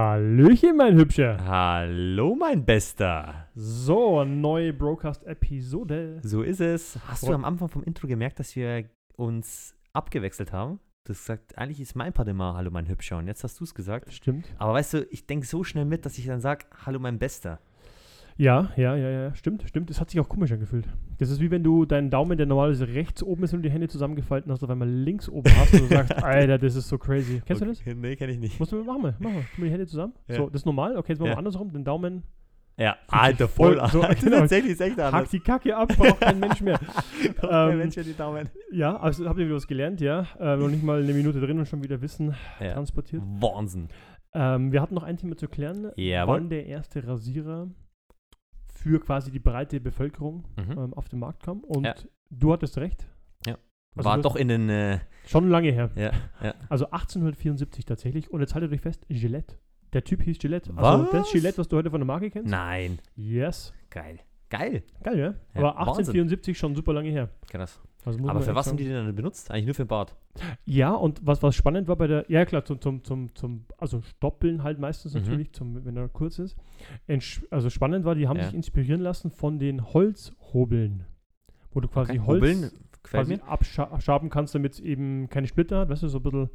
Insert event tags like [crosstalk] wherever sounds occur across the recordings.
Hallöchen, mein Hübscher. Hallo, mein Bester. So, neue Broadcast-Episode. So ist es. Hast du Und- am Anfang vom Intro gemerkt, dass wir uns abgewechselt haben? Du hast gesagt, eigentlich ist mein Part immer Hallo, mein Hübscher. Und jetzt hast du es gesagt. Stimmt. Aber weißt du, ich denke so schnell mit, dass ich dann sage, Hallo, mein Bester. Ja, ja, ja, ja, stimmt, stimmt. Das hat sich auch komisch angefühlt. Das ist wie wenn du deinen Daumen, der normalerweise rechts oben ist und die Hände zusammengefalten hast, auf einmal links oben hast und du sagst, [laughs] Alter, das ist so crazy. Kennst du das? Okay, Nee, kenne ich nicht. Musst du machen wir, machen wir. Tun wir die Hände zusammen. Ja. So, das ist normal. Okay, jetzt machen wir Ja. andersrum. Den Daumen, Ja, Alter, voll- voll. so, [laughs] das genau. tatsächlich ist echt hack anders. die Kacke ab, braucht kein Mensch mehr. [laughs] Ähm, ähm, Mensch, die Daumen. Ja, also habt ihr wieder was gelernt, ja. Äh, noch nicht mal eine Minute drin und schon wieder Wissen Ja. transportiert. Wahnsinn. Ähm, wir hatten noch ein Thema zu klären. Jawohl. Wann der erste Rasierer für quasi die breite Bevölkerung Mhm. ähm, auf den Markt kam. Und Ja. du hattest recht. Also War doch in den. Äh, Schon lange her. ja, ja. [laughs] Also 1874 tatsächlich. Und jetzt haltet euch fest, Gillette. Der Typ hieß Gillette. Also das Was? Gillette, was du heute von der Marke kennst. Nein. Yes. Geil. Geil. Geil, ja? Ja, Aber Wahnsinn. 1874 schon super lange her. Krass. Also Aber für was haben die den dann benutzt? Eigentlich nur für den Bart. Ja, und was, was spannend war bei der, ja klar, zum, zum, zum, zum also Stoppeln halt meistens Mhm. natürlich, zum, wenn er kurz ist. Entsch also spannend war, die haben Ja. sich inspirieren lassen von den Holzhobeln. Wo du quasi. Holz Hobeln, quasi abschaben kannst, damit es eben keine Splitter hat, weißt du, so ein bisschen.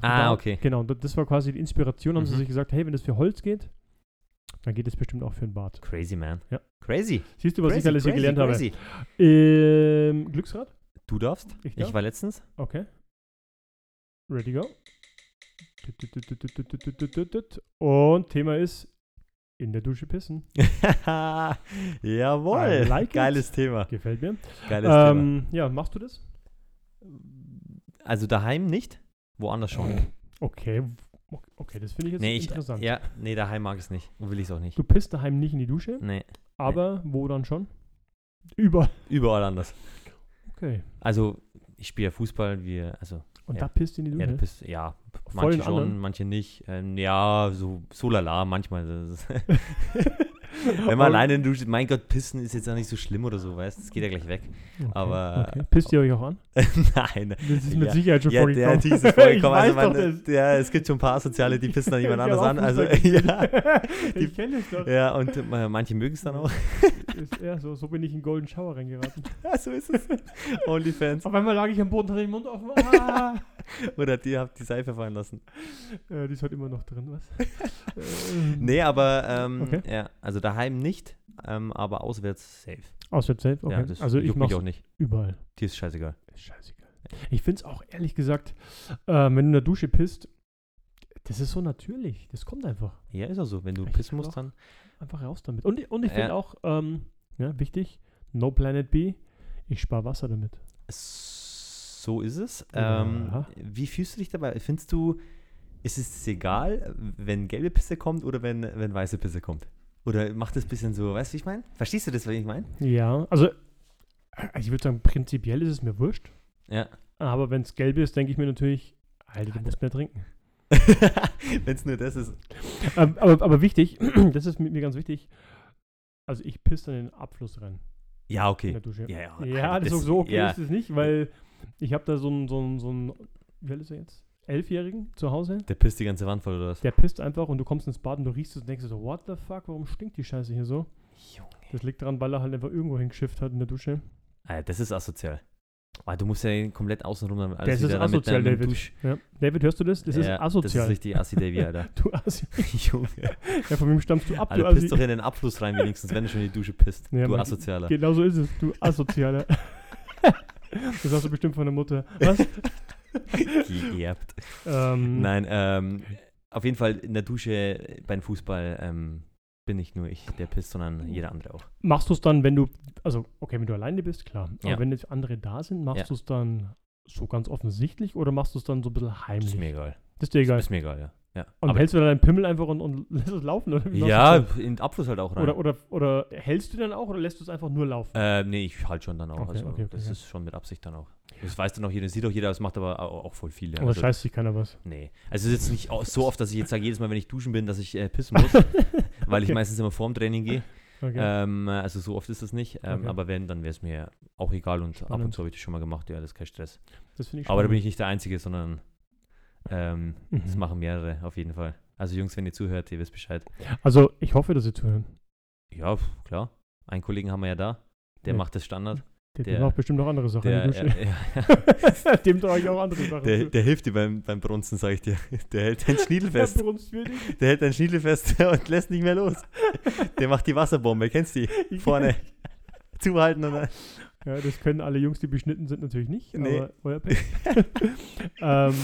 Ah, da- okay. Genau, und das war quasi die Inspiration, haben sie Mhm. sich gesagt, hey, wenn das für Holz geht, dann geht es bestimmt auch für den Bart. Crazy, man. Ja. Crazy. Siehst du, was crazy, ich alles hier crazy, gelernt crazy. habe? Ähm, Glücksrad? Du darfst. Ich Ich, darf? war letztens. Okay. Ready, go. Und Thema ist in der Dusche pissen. [laughs] Jawohl. Like it. Geiles Thema. Gefällt mir. Geiles Ähm, ja, machst du das? Thema. Also daheim nicht, woanders schon. Okay. Okay, das finde ich jetzt nee, ich, interessant. ja, nee, daheim mag ich es nicht. Und will ich es auch nicht. Du pisst daheim nicht in die Dusche, Nee, aber wo dann schon? Überall. überall anders. Okay. Also, ich spiele ja Fußball, wir, also, Und Ja. da pisst in die ja, Dusche? du bist, ja, manche schon, anderen? manche nicht. Ähm, ja, so, so lala, manchmal. [laughs] [laughs] Ist, [laughs] wenn man alleine Dusche, mein Gott, pissen ist jetzt auch nicht so schlimm oder so, weißt du, es geht ja gleich weg. Okay, aber- Okay. Pisst ihr euch auch an? [laughs] Nein, Das ist mit Ja. Sicherheit schon Ja, der vorgekommen. dieses [laughs] vorgekommen. ich Also weiß man, doch das. ja, es gibt schon ein paar Soziale, die pissen dann jemand anders an. Also, ja, ich kenne es doch. ja, und äh, manche mögen es dann auch. Ist, ja, so, so bin ich in Golden Shower reingeraten. Ja, so ist es. Onlyfans. Auf einmal lag ich am Boden, hatte den Mund offen. Ah. [laughs] Oder die habt die Seife fallen lassen. äh, die ist halt immer noch drin, was? [laughs] ähm, Nee, aber ähm, Okay. ja, also daheim nicht, ähm, aber auswärts safe. Auswärts safe, okay. Ja, das also ich mich auch nicht. überall. Dir ist scheißegal. Ist scheißegal. Ich finde es auch ehrlich gesagt, äh, wenn du in der Dusche pisst, das ist so natürlich. Das kommt einfach. Ja, ist auch so. Wenn du Ich pissen musst, dann. Einfach raus damit. Und, und ich finde Ja. auch, ähm, ja, wichtig, no Planet B, ich spare Wasser damit. So ist es. Ähm, wie fühlst du dich dabei? Findest du, ist es egal, wenn gelbe Pisse kommt oder wenn, wenn weiße Pisse kommt? Oder macht das ein bisschen so, weißt du, wie ich meine? Verstehst du das, was ich meine? Ja, also ich würde sagen, prinzipiell ist es mir wurscht. Ja. Aber wenn es gelb ist, denke ich mir natürlich, Alter, du musst mehr trinken. [laughs] wenn es nur das ist. Ähm, aber, aber wichtig, [clears throat] das ist mit mir ganz wichtig, also ich pisse dann in den Abfluss rein Ja, in okay. der Dusche. Ja, ja. Ja, das das- so, so okay ja. ist es nicht, weil ich habe da so einen, so einen, so einen, wie alt ist er jetzt? Elfjährigen zu Hause. Der pisst die ganze Wand voll oder was? Der pisst einfach und du kommst ins Bad und du riechst es und denkst so, what the fuck, warum stinkt die Scheiße hier so? Junge. Das liegt daran, weil er halt einfach irgendwo hingeschifft hat in der Dusche. Ah, das ist asozial. Weil du musst ja komplett außenrum dann alles Das ist mit asozial, deinem David. Ja. David, hörst du das? Das ist Ja, asozial. Das ist richtig assi Davy, Alter. [laughs] du Assi. [laughs] Junge. Ja, von wem stammst du ab, du Alter, Assi? pisst doch in den Abfluss rein wenigstens, wenn du schon in die Dusche pisst. Ja, du Asozialer. Genau so ist es, du Asozialer. [laughs] das hast du bestimmt von der Mutter. Was? [laughs] Geerbt. ähm, Nein, ähm, auf jeden Fall in der Dusche beim Fußball ähm, bin nicht nur ich, der pisst, sondern jeder andere auch. Machst du es dann, wenn du, also okay, wenn du alleine bist, klar. Aber Ja. wenn jetzt andere da sind, machst Ja. du es dann so ganz offensichtlich oder machst du es dann so ein bisschen heimlich? ist mir egal. Ist dir egal. Ist mir egal, ja. Ja. Und Aber, hältst du dann deinen Pimmel einfach und, und [laughs] lässt es laufen? Oder ja, das in den Abfluss halt auch rein. oder, oder, oder hältst du dann auch oder lässt du es einfach nur laufen? Ähm, nee, ich halt schon dann auch. Okay, also, okay, okay, das ist schon mit Absicht dann auch. Das weiß dann auch jeder, sieht auch jeder, das macht aber auch, voll viele. oder Also, scheißt sich keiner was? nee. Also es ist jetzt nicht so oft, dass ich jetzt sage, jedes Mal, wenn ich duschen bin, dass ich äh, pissen muss, [laughs] weil ich meistens immer vorm Training gehe. Ähm, also so oft ist das nicht. Ähm. Aber wenn, dann wäre es mir auch egal und ab und Spannend. zu habe ich das schon mal gemacht. Ja, das ist kein Stress. das finde ich Aber da bin spannend. ich nicht der Einzige, sondern ähm, das Mhm. machen mehrere auf jeden Fall. Also Jungs, wenn ihr zuhört, ihr wisst Bescheid. Also, ich hoffe, dass Sie zuhören. Ja, klar. Einen Kollegen haben wir ja da. Der Ja. macht das Standard. Der, Der- macht bestimmt noch andere Sachen Der, in der ja, ja, [laughs] Dem trage ich auch andere Sachen der, der hilft dir beim, beim Brunzen, sag ich dir. Der hält dein Schniedel [laughs] fest. Der. Der hält dein Schniedel fest [laughs] und lässt nicht mehr los. Der macht die Wasserbombe, kennst du die? Vorne zuhalten und dann. Ja, das können alle Jungs, die beschnitten sind, natürlich nicht. Nee. Aber euer Pech. [laughs] ähm,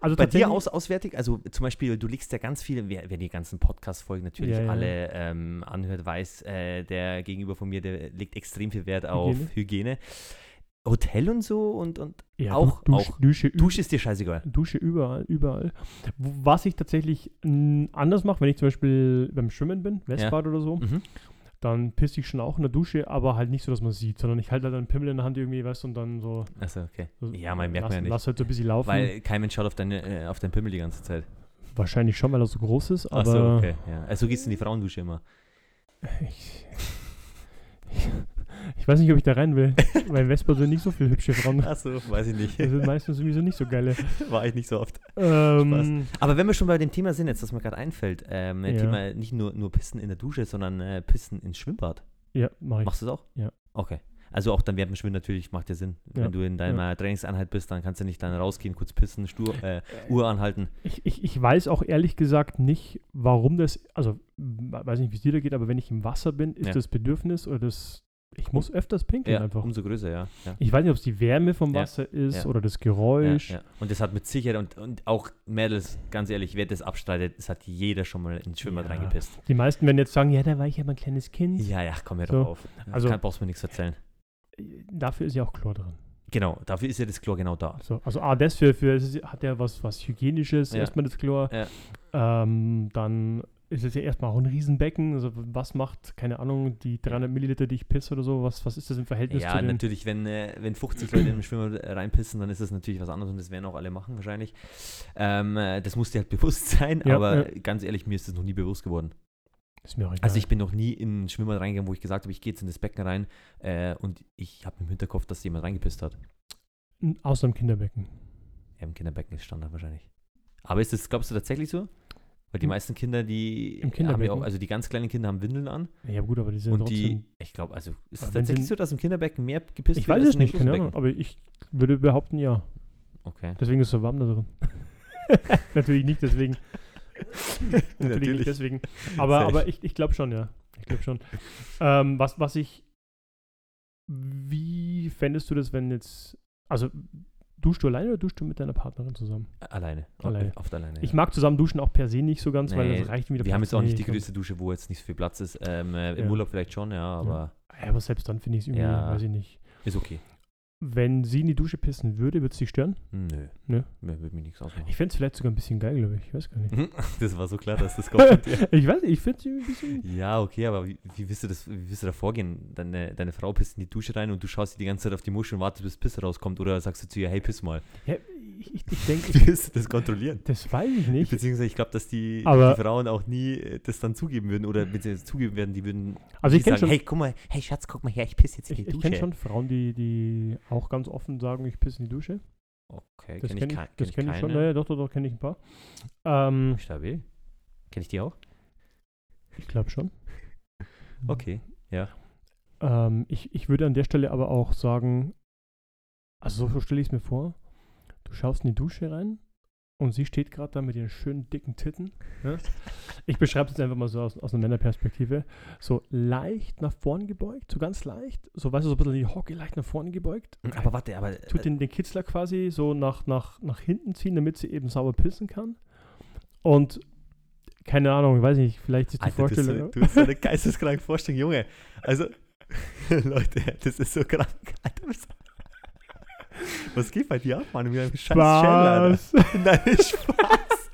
Also Bei dir aus, auswärtig, also zum Beispiel, du legst ja ganz viele, wer, wer die ganzen Podcast-Folgen natürlich Ja, ja. alle ähm, anhört, weiß, äh, der gegenüber von mir, der legt extrem viel Wert auf Hygiene. Hygiene. Hotel und so und, und ja, Auch- du, Dusch, auch. Dusche, Dusche, ist dir scheißegal. Dusche überall, überall. Was ich tatsächlich anders mache, wenn ich zum Beispiel beim Schwimmen bin, Westbad oder so, Mhm. Dann pisse ich schon auch in der Dusche, aber halt nicht so, dass man sieht, sondern ich halte halt einen Pimmel in der Hand irgendwie, weißt du, und dann so. Achso, okay. so Ja, man merkt lass, man ja nicht. Lass halt so ein bisschen laufen. Weil kein Mensch schaut auf, deine, äh, auf deinen Pimmel die ganze Zeit. Wahrscheinlich schon, weil er so groß ist, aber. Achso, okay. Ja. Also gehst du in die Frauendusche immer. [laughs] Ich, [laughs] ich weiß nicht, ob ich da rein will. [laughs] Weil in Westbad sind nicht so viele hübsche Frauen. Achso, weiß ich nicht. Das sind meistens sowieso nicht so geile. [laughs] War ich nicht so oft. Ähm, Aber wenn wir schon bei dem Thema sind, jetzt, was mir gerade einfällt, ähm, Ja. Thema nicht nur, nur Pissen in der Dusche, sondern äh, Pissen ins Schwimmbad. ja, mach ich. Machst du das auch? Ja. Okay. Also auch dann während dem Schwimmen natürlich macht ja Sinn. Ja. Wenn du in deiner Trainingseinheit bist, dann kannst du nicht dann rausgehen, kurz pissen, Stur, äh, Uhr anhalten. Ich, ich, ich weiß auch ehrlich gesagt nicht, warum das, also weiß nicht, wie es dir da geht, aber wenn ich im Wasser bin, ist Ja. das Bedürfnis oder das, ich muss öfters pinkeln Ja, einfach. umso größer, ja. ja. Ich weiß nicht, ob es die Wärme vom Ja. Wasser ist Ja. oder das Geräusch. Und das hat mit Sicherheit und, und auch Mädels, ganz ehrlich, wer das abstreitet, das hat jeder schon mal ins Schwimmbad reingepisst. Die meisten werden jetzt sagen, ja, da war ich ja mal ein kleines Kind. Ja, ja, komm mir So. doch auf. Also- Kann, brauchst mir nichts erzählen. Dafür ist ja auch Chlor drin. Genau, dafür ist ja das Chlor genau da. Also, also A, das für, für ist, hat ja was, was Hygienisches, Ja. erstmal das Chlor. Ja. Ähm, dann ist es ja erstmal auch ein Riesenbecken. Also was macht, keine Ahnung, die 300 Milliliter, die ich pisse oder so, was, was ist das im Verhältnis Ja, zu den... natürlich, wenn, äh, wenn 50 Leute in den Schwimmer reinpissen, dann ist das natürlich was anderes und das werden auch alle machen wahrscheinlich. Ähm, äh, das muss dir halt [laughs] bewusst sein, Ja, aber ganz ehrlich, mir ist das noch nie bewusst geworden. Ist mir auch egal. Also ich bin noch nie in einen Schwimmer reingegangen, wo ich gesagt habe, ich gehe jetzt in das Becken rein äh, und ich habe im Hinterkopf, dass jemand reingepisst hat. Außer im Kinderbecken. Ja, im Kinderbecken ist Standard wahrscheinlich. Aber ist das, glaubst du, tatsächlich so? Weil die Im- meisten Kinder, die Im haben ja auch, also die ganz kleinen Kinder haben Windeln an Ja gut, aber die sind und trotzdem... die, ich glaube, also ist es tatsächlich so, dass im Kinderbecken mehr gepisst ich wird weiß als es nicht, keine Ahnung, aber ich würde behaupten, ja. Okay. Deswegen ist es so warm da drin. [laughs] Natürlich nicht deswegen. [laughs] Natürlich, nicht deswegen. Aber, aber ich, ich glaube schon, ja. Ich glaube schon. Ähm, was, was ich. Wie fändest du das, wenn jetzt. Also, duschst du alleine oder duschst du mit deiner Partnerin zusammen? Alleine. Alleine. Oft alleine. Ich ja. mag zusammen duschen auch per se nicht so ganz, weil Nee, das reicht mir wieder Wir haben jetzt auch nicht die ich größte Dusche, wo jetzt nicht so viel Platz ist. Ähm, äh, Im Ja. Urlaub vielleicht schon, ja, aber Ja, aber selbst dann finde ich es irgendwie, weiß ich nicht. ist okay. Wenn sie in die Dusche pissen würde, würde es dich stören? Nö. Nö. Mir würde mich nichts ausmachen. Ich fände es vielleicht sogar ein bisschen geil, glaube ich. Ich weiß gar nicht. [laughs] Das war so klar, dass das kommt. [laughs] Ich weiß nicht, ich finde es ein bisschen. Ja, okay, aber wie, wie willst du das, wie willst du da vorgehen? Deine, deine Frau pisst in die Dusche rein und du schaust die ganze Zeit auf die Muschel und wartest, bis Pisse rauskommt oder sagst du zu ihr, hey, piss mal. Ja, ich ich, ich denke, [laughs] Wie willst du das kontrollieren? das weiß ich nicht. Beziehungsweise ich glaube, dass die, die Frauen auch nie äh, das dann zugeben würden oder beziehungsweise zugeben werden, die würden Also ich kenne sagen, schon, hey, guck mal, hey Schatz, guck mal her, ich pisse jetzt in ich, die ich Dusche. kenn schon Frauen, die, die auch ganz offen sagen, ich pisse in die Dusche. Okay, Das kenne kenne ich, ich, kein, das kenn kenn ich schon. Naja, doch, doch, doch, kenne ich ein paar. Ähm, Stabil. Kenne ich die auch? ich glaube schon. [laughs] Okay, ja. Ähm, ich, ich würde an der Stelle aber auch sagen, also so, so stelle ich es mir vor, du schaust in die Dusche rein und sie steht gerade da mit ihren schönen dicken Titten. Ja? Ich beschreibe es jetzt einfach mal so aus, aus einer Männerperspektive. So leicht nach vorn gebeugt, so ganz leicht, so weißt du, so ein bisschen die Hocke leicht nach vorne gebeugt. Aber warte, aber Tut den, den Kitzler quasi so nach, nach, nach hinten ziehen, damit sie eben sauber pissen kann. Und keine Ahnung, ich weiß nicht, vielleicht ist die Alter, Vorstellung. du hast so eine [laughs] geisteskranke Vorstellung, Junge. Also, [laughs] Leute, das ist so krank. Alter, was, was geht bei dir ab, Mann? Mit einem scheiß. Spaß. [laughs] Nein, Spaß.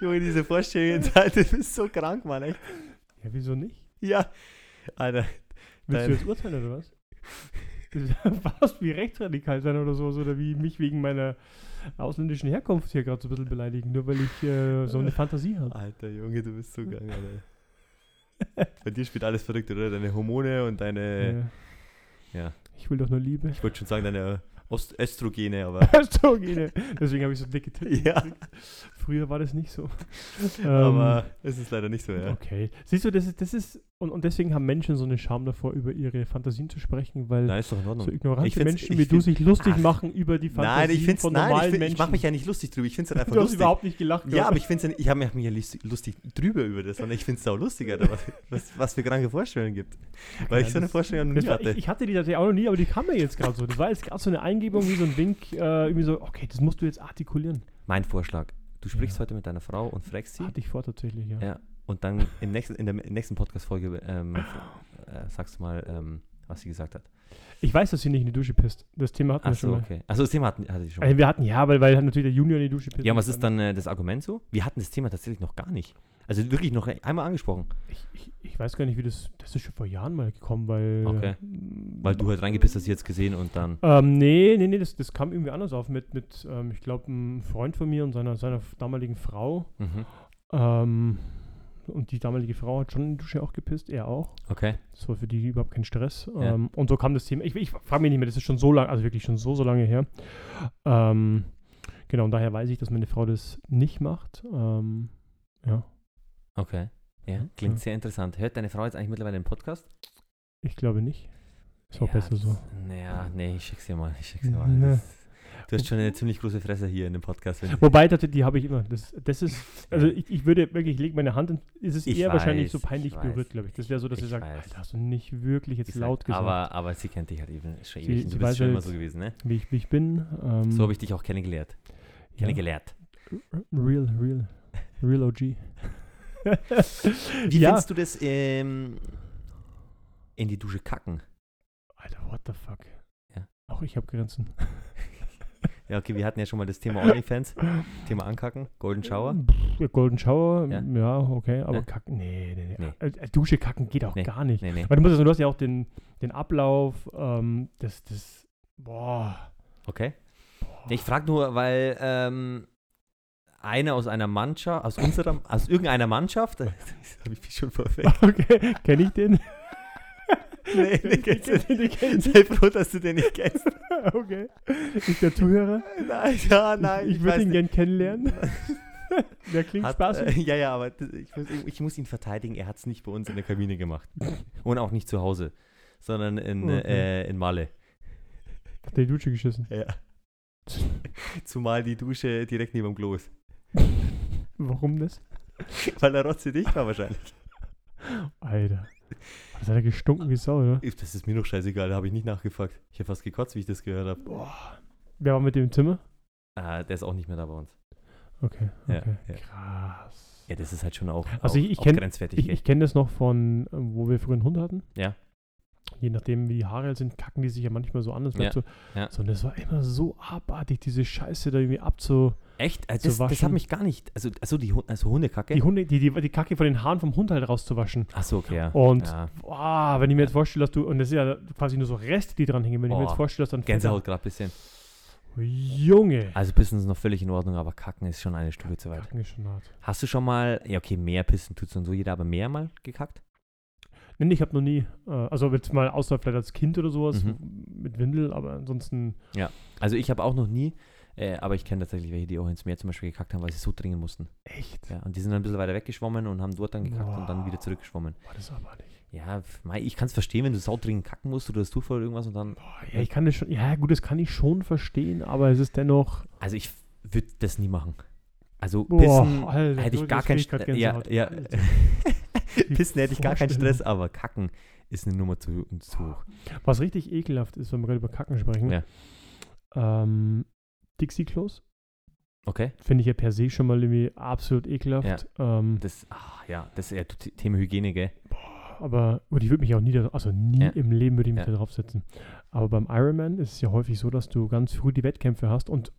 Junge, diese Vorstellung, [laughs] Alter, du bist so krank, Mann, echt. Ja, wieso nicht? Ja, Alter. Willst du jetzt urteilen oder was? [laughs] Fast wie rechtsradikal sein oder so, oder wie mich wegen meiner ausländischen Herkunft hier gerade so ein bisschen beleidigen, nur weil ich äh, so eine Fantasie habe. Alter, Junge, du bist so krank, Alter. Bei dir spielt alles verrückt, oder? Deine Hormone und deine, Äh, ja. Ich will doch nur Liebe. ich wollte schon sagen, deine Ost Östrogene, aber. [laughs] Östrogene. Deswegen habe ich so dicke Titten. [laughs] ja, Früher war das nicht so. Ähm, aber es ist leider nicht so, ja. Okay. Siehst du, das ist, das ist und, und deswegen haben Menschen so eine Scham davor, über ihre Fantasien zu sprechen, weil Nein, Ordnung. so ignorante Menschen wie du sich lustig Ach. machen über die Fantasien Nein, von nein, normalen ich, find, Menschen. ich mache mich ja nicht lustig drüber. Ich finde es halt [laughs] einfach du hast lustig. überhaupt nicht gelacht. Ja, aber oder? ich finde es ich habe mich ja lustig, lustig drüber über das, sondern ich finde es auch lustiger, was, was, was für kranke Vorstellungen gibt. Weil ich so eine Vorstellung noch nie war, hatte. ich, ich hatte die tatsächlich auch noch nie, aber die kam mir jetzt gerade so. Das war jetzt gerade so eine Eingebung, wie so ein Wink, äh, irgendwie so, okay, das musst du jetzt artikulieren. Mein Vorschlag. Du sprichst Ja. heute mit deiner Frau und fragst sie. Hatte ich vor tatsächlich, ja. Ja. Und dann im nächsten, in der nächsten Podcast-Folge ähm, äh, sagst du mal, ähm, was sie gesagt hat. Ich weiß, dass sie nicht in die Dusche pisst. Das Thema hatten wir schon Achso, mal. okay. Achso, das Thema hatten, hatte ich schon. mal. Also wir hatten, ja, weil, weil natürlich der Junior in die Dusche pisst. Ja, was ist dann äh, das Argument so? Wir hatten das Thema tatsächlich noch gar nicht. Also wirklich noch einmal angesprochen. Ich, ich, ich weiß gar nicht, wie das, das ist schon vor Jahren mal gekommen, weil... Okay. mm, Weil du halt reingepisst hast, jetzt gesehen und dann. Ähm, nee, nee, nee, das, das kam irgendwie anders auf mit, mit ähm, ich glaube, einem Freund von mir und seiner, seiner damaligen Frau. Mhm. Ähm, und die damalige Frau hat schon in die Dusche auch gepisst, er auch. Okay. Das war für die überhaupt kein Stress. Ja. Ähm, und so kam das Thema. Ich, ich frage mich nicht mehr, das ist schon so lange, also wirklich schon so, so lange her. Ähm, genau, und daher weiß ich, dass meine Frau das nicht macht. Ähm, ja, Okay. Ja, klingt Ja. sehr interessant. Hört deine Frau jetzt eigentlich mittlerweile den Podcast? ich glaube nicht. Ist auch ja, besser so. Naja, nee, ich schick's dir mal. Ich schick's dir mal. Du hast schon eine ziemlich große Fresse hier in dem Podcast. Wobei, das, die habe ich immer. Das, das ist, [laughs] also ich, ich würde wirklich, ich lege meine Hand ist es Ich eher wahrscheinlich so weiß, peinlich ich weiß. berührt, glaube ich. Das wäre so, dass Ich sie sagt, weiß. Alter, hast du nicht wirklich jetzt ich sag, laut gesagt, aber, aber sie kennt dich halt eben schon ewig. und sie du bist weiß schon immer halt- so gewesen, ne? wie, ich, wie ich bin. Ähm, So habe ich dich auch kennengelernt. ja, Kennengelernt. real, real, real OG. Wie ja. findest du das ähm, in die Dusche kacken? Alter, what the fuck? Ja. Auch ich habe Grenzen. Ja, okay, wir hatten ja schon mal das Thema OnlyFans, Thema Ankacken, Golden Shower. Golden Shower, Ja. ja, okay, aber Ja. kacken, nee, nee, nee. Nee. Äh, äh, Dusche kacken geht auch Nee. gar nicht. Nee, nee. Weil du musst, du hast ja auch den, den Ablauf, ähm, das, das, boah. Okay. Ich frage nur, weil ähm, einer aus einer Mannschaft, aus unserer, aus irgendeiner Mannschaft, [laughs] das habe ich mich schon perfekt. Okay, kenne ich den? [laughs] Nee, [laughs] nee, kennst du den, den ich. Sei froh, dass du den nicht kennst. [laughs] Okay. Ist der Zuhörer? Nein, ja, nein. ich würde weiß ihn nicht. gern kennenlernen. [laughs] Der klingt Hat, spaßig. äh, ja, ja, aber das, ich, muss, ich muss ihn verteidigen. Er hat es nicht bei uns in der Kabine gemacht. Und auch nicht zu Hause, sondern in, Okay. äh, in Malle. Hat der die Dusche geschissen. Ja. Zumal die Dusche direkt neben dem Klo ist. Warum das? Weil er rotze dicht war wahrscheinlich. Alter. Das hat er gestunken wie Sau, oder? Das ist mir noch scheißegal, da habe ich nicht nachgefragt. Ich habe fast gekotzt, wie ich das gehört habe. Boah. Wer war mit dem im Zimmer? Ah, der ist auch nicht mehr da bei uns. Okay, Ja, okay. ja. Krass. Ja, das ist halt schon auch, Also ich- ich auch kenn- grenzwertig. Ich, ich kenne das noch von, ähm, wo wir früher einen Hund hatten. Ja. Je nachdem, wie die Haare sind, kacken die sich ja manchmal so an. Das Ja, so, ja. so, und das war immer so abartig, diese Scheiße da irgendwie abzu... Echt? Also das, das hat mich gar nicht. Also, also die also Hundekacke? Die, Hunde, die, die, die Kacke von den Haaren vom Hund halt rauszuwaschen. Achso, okay, ja. Und ja. boah, wenn ich mir jetzt vorstelle, dass du, und das ist ja quasi nur so Reste, die dran hängen, wenn ich mir jetzt vorstelle, dass dann Gänsehaut gerade ein bisschen. Junge. Also Pissen ist noch völlig in Ordnung, aber Kacken ist schon eine Stufe zu weit. Kacken ist schon hart. Hast du schon mal, ja okay, mehr Pissen tut und so jeder, aber mehr mal gekackt? Nee, ich habe noch nie, äh, also jetzt mal außer vielleicht als Kind oder sowas Mhm. mit Windel, aber ansonsten, Also ich habe auch noch nie, äh, aber ich kenne tatsächlich welche, die auch ins Meer zum Beispiel gekackt haben, weil sie so dringen mussten. echt, Ja, und die sind dann ein bisschen weiter weggeschwommen und haben dort dann gekackt und dann wieder zurückgeschwommen. war das abartig. Ja, f- mei, ich kann es verstehen, wenn du saudringend kacken musst oder das Zufall oder irgendwas und dann. Boah, ja, ich kann das schon, ja gut, das kann ich schon verstehen, aber es ist dennoch, Also ich würde das nie machen. Also Boah, Pissen Alter, hätte ich gar keinen Stress. Ja, ja. [laughs] Pissen hätte ich gar keinen. Stress, aber Kacken ist eine Nummer zu, zu hoch. Was richtig ekelhaft ist, wenn wir gerade über Kacken sprechen, Ja. ähm, Dixie-Klos, Okay? finde ich ja per se schon mal irgendwie absolut ekelhaft, ähm, Das, ach, ja, das ist ja Thema Hygiene, gell? aber gut, ich würde mich auch nie, da, also nie Ja. im Leben würde ich mich Ja. da draufsetzen. Aber beim Ironman ist es ja häufig so, dass du ganz früh die Wettkämpfe hast und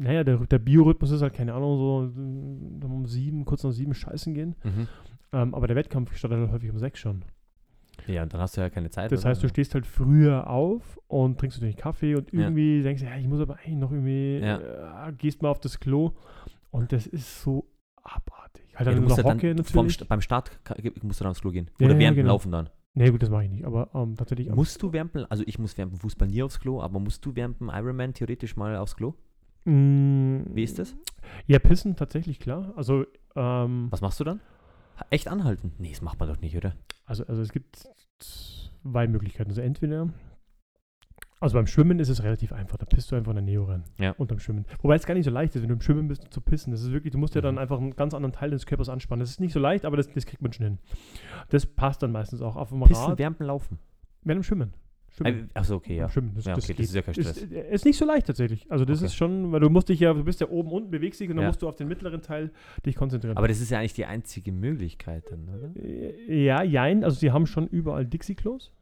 naja, der, der Biorhythmus ist halt, keine Ahnung, so um sieben, kurz nach sieben scheißen gehen. Mhm. Ähm, aber der Wettkampf startet halt häufig um sechs schon. Ja, und dann hast du ja keine Zeit. Das heißt, du stehst halt früher auf und trinkst natürlich Kaffee und Ja. irgendwie denkst du, ja, ich muss aber eigentlich noch irgendwie, Ja. äh, gehst mal auf das Klo und das ist so abartig. Halt ja, dann du musst ja Hocke dann vom, beim Start musst du dann aufs Klo gehen. Ja, Oder ja, während dem genau. Laufen dann. Nee, gut, das mache ich nicht. Aber ähm, tatsächlich. Musst du dem- also ich muss dem Fußball nie aufs Klo, aber musst du dem Ironman theoretisch mal aufs Klo? Mm, Wie ist das? Ja, pissen tatsächlich, klar. Also, ähm, Was machst du dann? Echt anhalten? Nee, das macht man doch nicht, oder? also, also es gibt zwei Möglichkeiten. Also entweder, also beim Schwimmen ist es relativ einfach. Da pisst du einfach in der Neo rein. Ja. Unterm Schwimmen. Wobei es gar nicht so leicht ist, wenn du im Schwimmen bist, zu pissen. Das ist wirklich, du musst ja dann Mhm. einfach einen ganz anderen Teil des Körpers anspannen. Das ist nicht so leicht, aber das, das kriegt man schon hin. Das passt dann meistens auch auf dem Pissen Rad. während dem Laufen. Während dem Schwimmen. Schwimmen. Achso, okay, ja. Schwimmen. Das, Ja, das okay, das geht. ist ja kein Stress. Ist, äh, ist nicht so leicht tatsächlich. Also das Okay. ist schon, weil du musst dich ja, du bist ja oben unten, bewegst dich und dann Ja. musst du auf den mittleren Teil dich konzentrieren. Aber das ist ja eigentlich die einzige Möglichkeit dann, oder? Äh, Ja, jein. Also sie haben schon überall Dixie-Klos.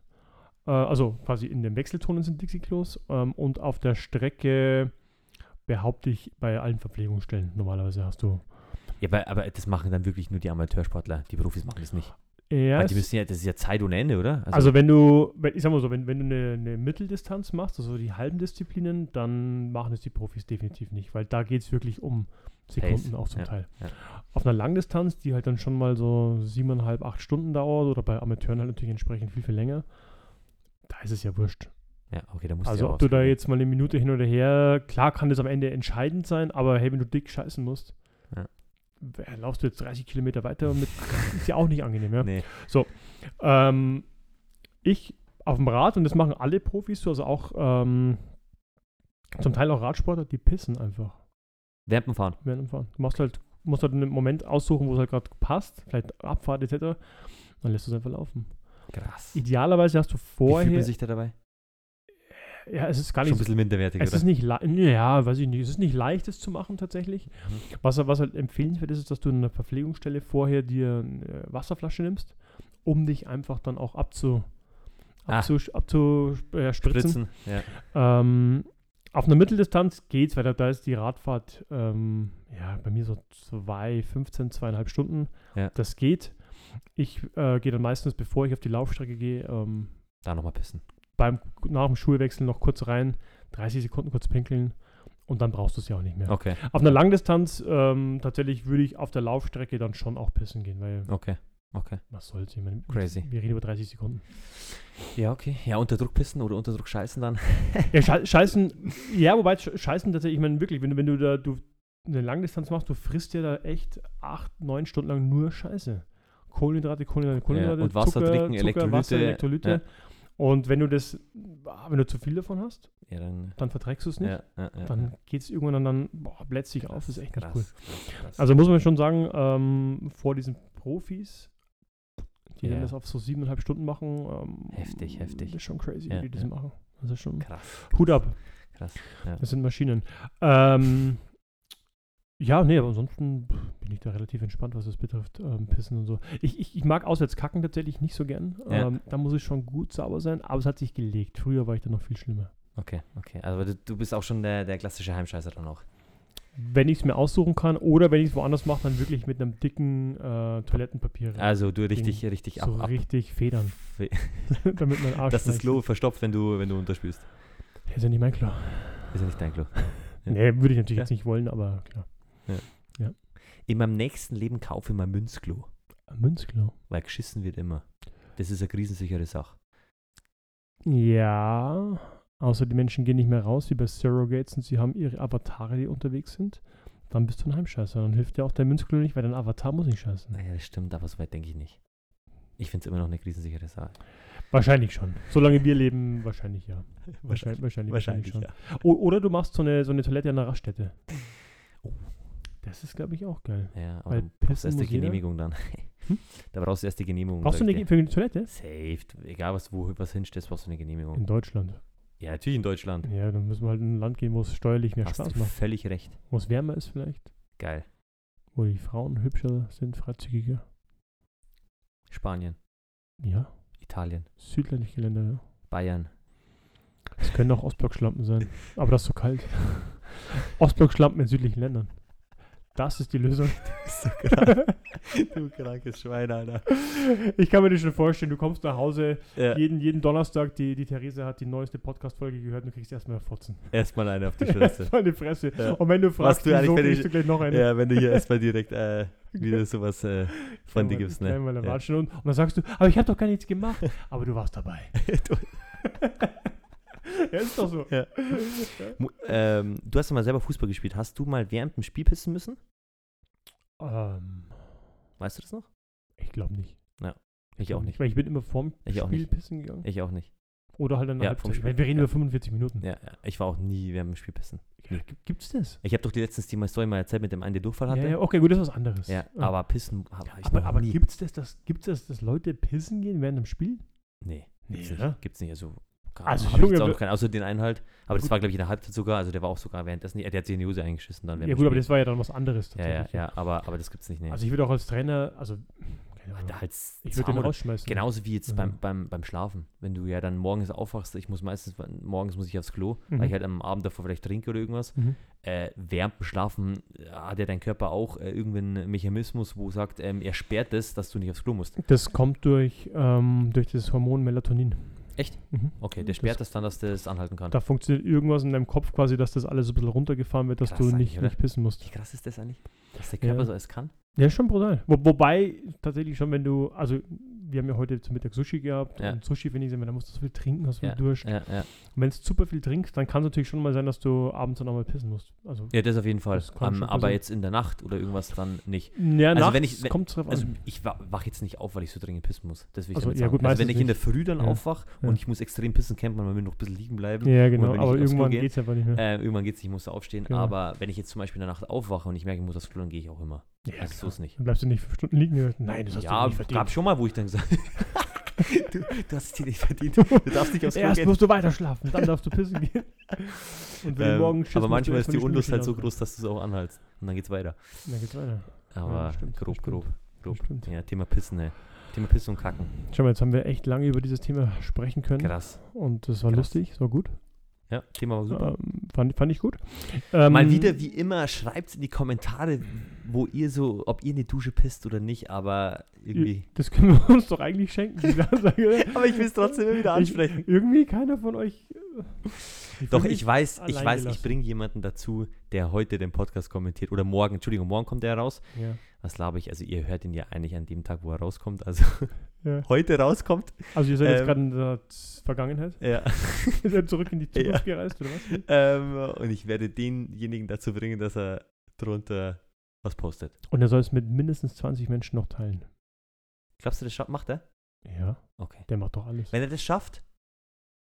Äh, also quasi in den Wechseltonen sind Dixie-Klos. Ähm, und auf der Strecke behaupte ich bei allen Verpflegungsstellen. Normalerweise hast du. Ja, aber, aber das machen dann wirklich nur die Amateursportler. Die Profis machen das nicht. Ja, Weil die müssen ja, das ist ja Zeit ohne Ende, oder? also, wenn du, ich sag mal so, wenn, wenn du eine, eine Mitteldistanz machst, also die halben Disziplinen, dann machen es die Profis definitiv nicht, weil da geht es wirklich um Sekunden auch zum ja, Teil. ja. Auf einer Langdistanz, die halt dann schon mal so siebeneinhalb, acht Stunden dauert oder bei Amateuren halt natürlich entsprechend viel, viel länger, da ist es ja wurscht. ja, okay, da musst Also ja ob du da jetzt mal eine Minute hin oder her, klar kann das am Ende entscheidend sein, aber hey, wenn du dick scheißen musst, laufst du jetzt 30 Kilometer weiter mit, ist ja auch nicht angenehm, ja. Nee. Ähm, ich auf dem Rad, und das machen alle Profis so, also auch ähm, zum Teil auch Radsportler, die pissen einfach Während dem Fahren. während dem Fahren. Du machst halt, musst halt einen Moment aussuchen, wo es halt gerade passt, vielleicht Abfahrt etc. Dann lässt du es einfach laufen. Krass. Idealerweise hast du Wie fühlt vorher, man sich da dabei? Ja, es ist gar Schon nicht ein so bisschen minderwertig, Es oder? ist nicht leicht, ja, weiß ich nicht, es ist nicht leicht, das zu machen tatsächlich. Mhm. Was, was halt empfehlenswert ist, ist, dass du in einer Verpflegungsstelle vorher dir eine Wasserflasche nimmst, um dich einfach dann auch abzu, Ah. abzu, abzu äh, spritzen. Spritzen. Ja. Ähm, auf einer Mitteldistanz geht's, weil da, da ist die Radfahrt ähm, ja, bei mir so 2, 15, zweieinhalb Stunden. Ja. Das geht. Ich äh, gehe dann meistens, bevor ich auf die Laufstrecke gehe, ähm, Da nochmal pissen. Beim, nach dem Schulwechsel noch kurz rein, 30 Sekunden kurz pinkeln und dann brauchst du es ja auch nicht mehr. Okay, Auf einer Langdistanz ähm, tatsächlich würde ich auf der Laufstrecke dann schon auch pissen gehen, weil okay, okay. was soll's, ich meine, Crazy. wir reden über 30 Sekunden. Ja, okay. Ja, unter Druck pissen oder unter Druck scheißen dann. [laughs] Ja, Schei- Scheißen, ja, wobei Sch- Scheißen tatsächlich, ich meine wirklich, wenn du, wenn du da du eine Langdistanz machst, du frisst ja da echt acht, neun Stunden lang nur Scheiße. Kohlenhydrate, Kohlenhydrate, Kohlenhydrate, und Wasser Zucker, trinken, Zucker, Elektrolyte, Wasser, Elektrolyte. ja. Und wenn du das, wenn du zu viel davon hast, Ja, dann. dann verträgst du es nicht. Ja, ja, Dann geht es irgendwann dann, boah, blätzt sich auf, ist echt krass, cool. krass, krass. Also muss man schon sagen, ähm, vor diesen Profis, die dann das auf so siebeneinhalb Stunden machen, ähm, Heftig, heftig. Das ist schon crazy, wie die das machen. Das ist schon krass. Hut ab. Krass. Das sind Maschinen. Ähm, ja, nee, aber ansonsten bin ich da relativ entspannt, was das betrifft. Ähm, Pissen und so. Ich, ich, ich mag auswärts kacken tatsächlich nicht so gern. Ja. Ähm, da muss es schon gut sauber sein, aber es hat sich gelegt. Früher war ich da noch viel schlimmer. Okay, okay. Also du, du bist auch schon der, der klassische Heimscheißer dann auch. Wenn ich es mir aussuchen kann oder wenn ich es woanders mache, dann wirklich mit einem dicken äh, Toilettenpapier. Also du richtig, richtig so ab, ab. richtig federn, Fe- [laughs] [laughs] damit mein Arsch Dass das Klo verstopft, wenn du, wenn du unterspülst. Ist ja nicht mein Klo. Ist ja nicht dein Klo. Ja. [laughs] Nee, würde ich natürlich Ja. jetzt nicht wollen, aber klar. In meinem nächsten Leben kaufe ich mal Münzklo. Ein Münzklo. Weil geschissen wird immer. Das ist eine krisensichere Sache. Ja, außer die Menschen gehen nicht mehr raus, wie bei Surrogates, und sie haben ihre Avatare, die unterwegs sind. Dann bist du ein Heimscheißer. Dann hilft dir auch der Münzklo nicht, weil dein Avatar muss nicht scheißen. Naja, das stimmt, aber so weit denke ich nicht. Ich finde es immer noch eine krisensichere Sache. Wahrscheinlich schon. Solange wir leben, wahrscheinlich ja. [laughs] Wahrscheinlich, wahrscheinlich, wahrscheinlich schon. O oder du machst so eine, so eine Toilette an der Raststätte. Oh. Das ist, glaube ich, auch geil. Ja, aber Weil du brauchst pissen erst die. Genehmigung dann. Hm? [laughs] Da brauchst du erst die Genehmigung. Brauchst du eine Ge- für eine Toilette? Safe. Egal, was, wo, was hinstellst, brauchst du eine Genehmigung. In Deutschland. Ja, natürlich in Deutschland. Ja, dann müssen wir halt in ein Land gehen, wo es steuerlich mehr Hast Spaß du macht. völlig recht. Wo es wärmer ist vielleicht. Geil. Wo die Frauen hübscher sind, freizügiger. Spanien, Ja, Italien, südländliche Länder, ja. Bayern. Es können auch Ostblockschlampen sein. Aber das ist so kalt. [laughs] Ostblockschlampen in südlichen Ländern. Das ist die Lösung. [laughs] so krank. du krankes Schwein, Alter. Ich kann mir das schon vorstellen, du kommst nach Hause, Ja. jeden, jeden Donnerstag, die, die Therese hat die neueste Podcast-Folge gehört und du kriegst erstmal Fotzen. Erstmal eine auf die [laughs] Fresse. Erstmal eine Fresse. Ja. Und wenn du fragst, du wieso, kriegst ich- du gleich noch eine. ja, wenn du hier [laughs] erstmal direkt äh, wieder sowas äh, von dir gibst, ne? Ja. Und, und dann sagst du, aber ich habe doch gar nichts gemacht. aber du warst dabei. ja, ist doch so. Ja. [laughs] Ähm, du hast ja mal selber Fußball gespielt. Hast du mal während dem Spiel pissen müssen? Ähm, Weißt du das noch? ich glaube nicht. Ich auch nicht. Weil ich bin immer vorm Ich auch Spiel nicht. pissen gegangen. Ich auch nicht. Oder halt der Ja, Halbzeit. Spiel. wir reden Ja. über 45 Minuten. Ja, ja. Ich war auch nie während dem Spiel pissen. Ja, gi- Gibt's das? Ich habe doch die letztens die mal Story mal erzählt mit dem einen, der Durchfall hatte. Ja, ja, okay, gut, das ist was anderes. Ja, aber pissen habe ich aber, noch aber nie. gibt's das, das, gibt's das, dass Leute pissen gehen während dem Spiel? nee, gibt's Nee, nicht. oder? Gibt's nicht. Also, gar- Also, jetzt Junge, auch keinen, außer den einen halt. Aber das war, glaube ich, in der Halbzeit sogar. Also der war auch sogar währenddessen. Der hat sich in die Hose eingeschissen dann. Ja gut, aber das war ja dann was anderes Ja, ja, ja, aber, aber das gibt's nicht. Nee. Also ich würde auch als Trainer, also keine Ahnung, halt ich würde den rausschmeißen. Genauso wie jetzt Ja. beim, beim, beim Schlafen. Wenn du ja dann morgens aufwachst, ich muss meistens, morgens muss ich aufs Klo, Mhm. weil ich halt am Abend davor vielleicht trinke oder irgendwas. Mhm. Äh, während dem Schlafen äh, hat ja dein Körper auch äh, irgendeinen Mechanismus, wo sagt, ähm, er sperrt es, dass du nicht aufs Klo musst. Das kommt durch, ähm, durch das Hormon Melatonin. Echt? Mhm. Okay, der Das- sperrt das dann, dass das anhalten kann. Da funktioniert irgendwas in deinem Kopf quasi, dass das alles so ein bisschen runtergefahren wird, dass Krass du nicht, nicht pissen musst. Wie krass ist das eigentlich? Dass der Körper Ja. so es kann? Ja, schon brutal. Wo, wobei tatsächlich schon, wenn du, also wir haben ja heute zum Mittag Sushi gehabt Ja. und Sushi, wenn ich sage, da musst du so viel trinken, hast du Ja, viel Durst. ja, ja. Und wenn du super viel trinkst, dann kann es natürlich schon mal sein, dass du abends dann auch mal pissen musst. Also, ja, das auf jeden Fall. Das kann Ähm, aber jetzt in der Nacht oder irgendwas dann nicht. ja, Also wenn ich- wenn- kommt drauf Also an. ich wa wach jetzt nicht auf, weil ich so dringend pissen muss. Das will ich Also, ja, gut, also wenn ich in der. Früh dann aufwach und ich muss extrem pissen, kennt man, man will noch ein bisschen liegen bleiben. Ja, wenn genau, ich aber irgendwann geht es einfach nicht mehr. Äh, irgendwann geht's nicht, ich muss aufstehen. Genau. Aber wenn ich jetzt zum Beispiel in der Nacht aufwache und ich merke, ich muss aufs Klo, dann gehe ich auch immer. Ja, so klar. ist nicht. Dann bleibst du nicht fünf Stunden liegen. Nein, das hast ja, du nicht verdient. gab schon mal, wo ich dann gesagt [laughs] du, du hast es dir nicht verdient. Du darfst nicht aufs Klo Erst gehen. musst du weiter schlafen, dann darfst du pissen gehen. [laughs] Und wenn du Ähm, morgen schiss, aber manchmal ist die Unlust halt so groß, dass du es auch anhaltst. Und dann geht's weiter. Dann geht's weiter. Aber stimmt, grob, das grob, Das grob. stimmt. Ja, Thema Pissen, ey. Thema Pissen und Kacken. Schau mal, jetzt haben wir echt lange über dieses Thema sprechen können. Krass. Und das war Krass. lustig, das war gut. Ja, Thema war super. Ähm, fand, fand ich gut. Ähm, Mal wieder, wie immer, schreibt in die Kommentare, wo ihr so, ob ihr in die Dusche pisst oder nicht, aber irgendwie. Das können wir [laughs] uns doch eigentlich schenken. [laughs] Aber ich will es trotzdem immer wieder Ich, irgendwie keiner von euch. äh, ich Doch, ich weiß, ich weiß, ich gelassen. bringe jemanden dazu, der heute den Podcast kommentiert. Oder morgen, Entschuldigung, morgen kommt der raus. Ja, Was laber ich? Also ihr hört ihn ja eigentlich an dem Tag, wo er rauskommt. Also [laughs] ja. heute rauskommt. Also ihr seid jetzt Ähm, gerade in der Vergangenheit. Ja. [laughs] Ihr seid zurück in die. [laughs] Zukunft gereist, oder was? ähm, und ich werde denjenigen dazu bringen, dass er drunter was postet. Und er soll es mit mindestens 20 Menschen noch teilen. Glaubst du, das macht er? Ja, Okay. der macht doch alles. Wenn er das schafft,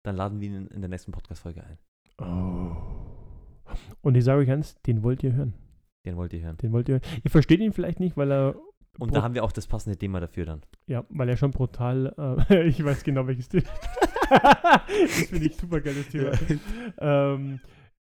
dann laden wir ihn in der nächsten Podcast-Folge ein. Oh. Und ich sage euch eins, den wollt ihr hören. Den wollt ihr hören. Den wollt ihr hören. Ihr versteht ihn vielleicht nicht, weil er Und Brut- da haben wir auch das passende Thema dafür dann. Ja, weil er schon brutal, äh, [laughs] ich weiß genau welches Thema. [laughs] das finde ich super geiles Thema. ähm,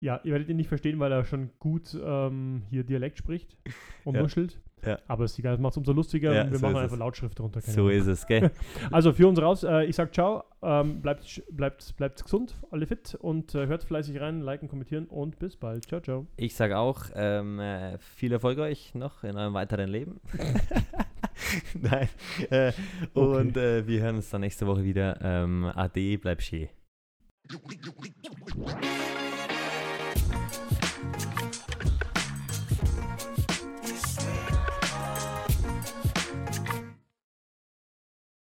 ja, ihr werdet ihn nicht verstehen, weil er schon gut ähm, hier Dialekt spricht und Ja. nuschelt. Ja. Aber es ist egal, das macht es umso lustiger Ja, und wir so machen einfach es. Lautschrift drunter. So Ahnung. ist es, gell? [laughs] Also für uns raus, äh, ich sag ciao, ähm, bleibt, bleibt, bleibt gesund, alle fit und äh, hört fleißig rein, liken, kommentieren und bis bald. Ciao, ciao. Ich sage auch, ähm, äh, viel Erfolg euch noch in eurem weiteren Leben. [laughs] [laughs] Nein. Äh, Und äh, wir hören uns dann nächste Woche wieder. Ähm, Ade, bleib schön.